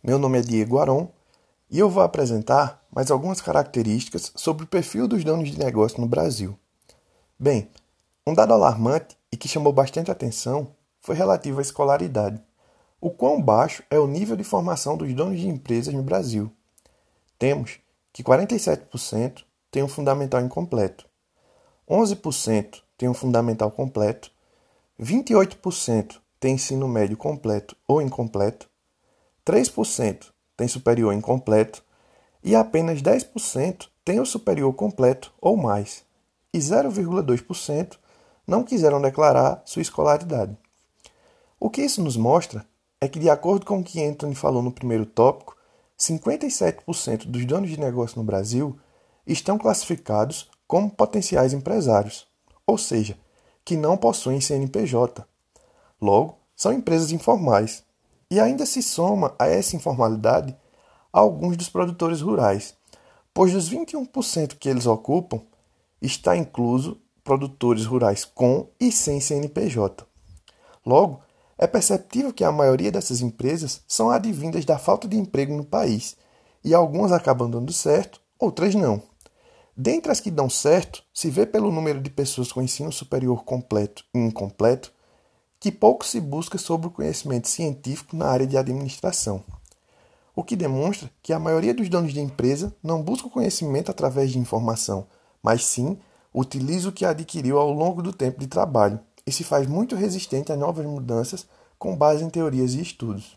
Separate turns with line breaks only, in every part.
Meu nome é Diego Aron e eu vou apresentar mais algumas características sobre o perfil dos donos de negócio no Brasil. Bem, um dado alarmante e que chamou bastante atenção foi relativo à escolaridade. O quão baixo é o nível de formação dos donos de empresas no Brasil. Temos que 47% têm um fundamental incompleto, 11% têm um fundamental completo, 28% têm ensino médio completo ou incompleto, 3% têm superior incompleto e apenas 10% têm o superior completo ou mais, e 0,2% não quiseram declarar sua escolaridade. O que isso nos mostra é que, de acordo com o que Anthony falou no primeiro tópico, 57% dos donos de negócio no Brasil estão classificados como potenciais empresários, ou seja, que não possuem CNPJ. Logo, são empresas informais. E ainda se soma a essa informalidade alguns dos produtores rurais, pois dos 21% que eles ocupam, está incluso produtores rurais com e sem CNPJ. Logo, é perceptível que a maioria dessas empresas são advindas da falta de emprego no país, e algumas acabam dando certo, outras não. Dentre as que dão certo, se vê pelo número de pessoas com ensino superior completo e incompleto que pouco se busca sobre o conhecimento científico na área de administração, o que demonstra que a maioria dos donos de empresa não busca o conhecimento através de informação, mas sim utiliza o que adquiriu ao longo do tempo de trabalho e se faz muito resistente a novas mudanças com base em teorias e estudos.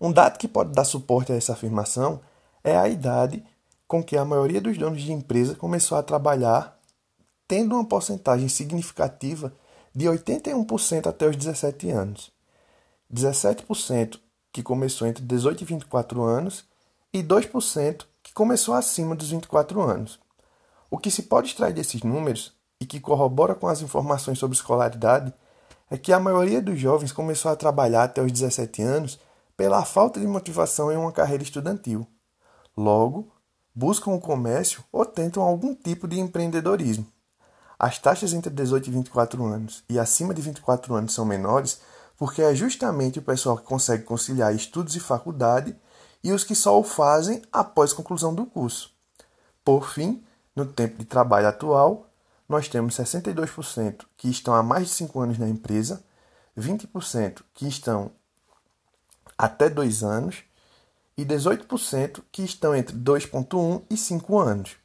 Um dado que pode dar suporte a essa afirmação é a idade com que a maioria dos donos de empresa começou a trabalhar, tendo uma porcentagem significativa de 81% até os 17 anos, 17% que começou entre 18 e 24 anos e 2% que começou acima dos 24 anos. O que se pode extrair desses números e que corrobora com as informações sobre escolaridade é que a maioria dos jovens começou a trabalhar até os 17 anos pela falta de motivação em uma carreira estudantil. Logo, buscam o comércio ou tentam algum tipo de empreendedorismo. As taxas entre 18 e 24 anos e acima de 24 anos são menores porque é justamente o pessoal que consegue conciliar estudos e faculdade e os que só o fazem após conclusão do curso. Por fim, no tempo de trabalho atual, nós temos 62% que estão há mais de 5 anos na empresa, 20% que estão até 2 anos e 18% que estão entre 2,1 e 5 anos.